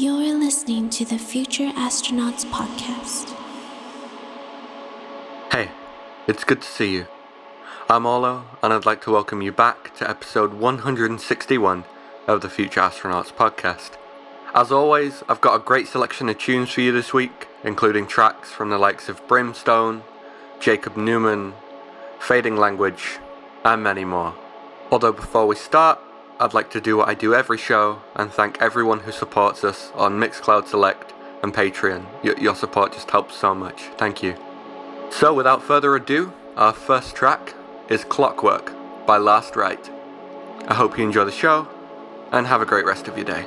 You're listening to the Future Astronauts Podcast. Hey, it's good to see you. I'm Orlo, and I'd like to welcome you back to episode 161 of the Future Astronauts Podcast. As always, I've got a great selection of tunes for you this week, including tracks from the likes of Brimstone, Jacob Newman, Fading Language, and many more. Although before we start, I'd like to do what I do every show and thank everyone who supports us on Mixcloud Select and Patreon. Y- your support just helps so much. Thank you. So, without further ado, our first track is Clockwork by Last Right. I hope you enjoy the show and have a great rest of your day.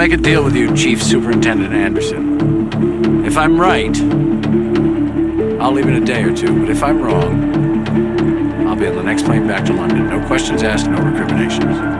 Make a deal with you, Chief Superintendent Anderson. If I'm right, I'll leave in a day or two, but if I'm wrong, I'll be on the next plane back to London. No questions asked, no recriminations.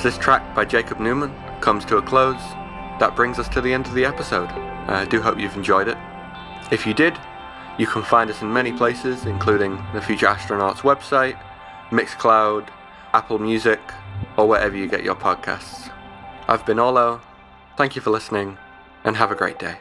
As this track by Jacob Newman comes to a close, that brings us to the end of the episode. I do hope you've enjoyed it. If you did, you can find us in many places, including the Future Astronauts website, Mixcloud, Apple Music, or wherever you get your podcasts. I've been Olo. Thank you for listening, and have a great day.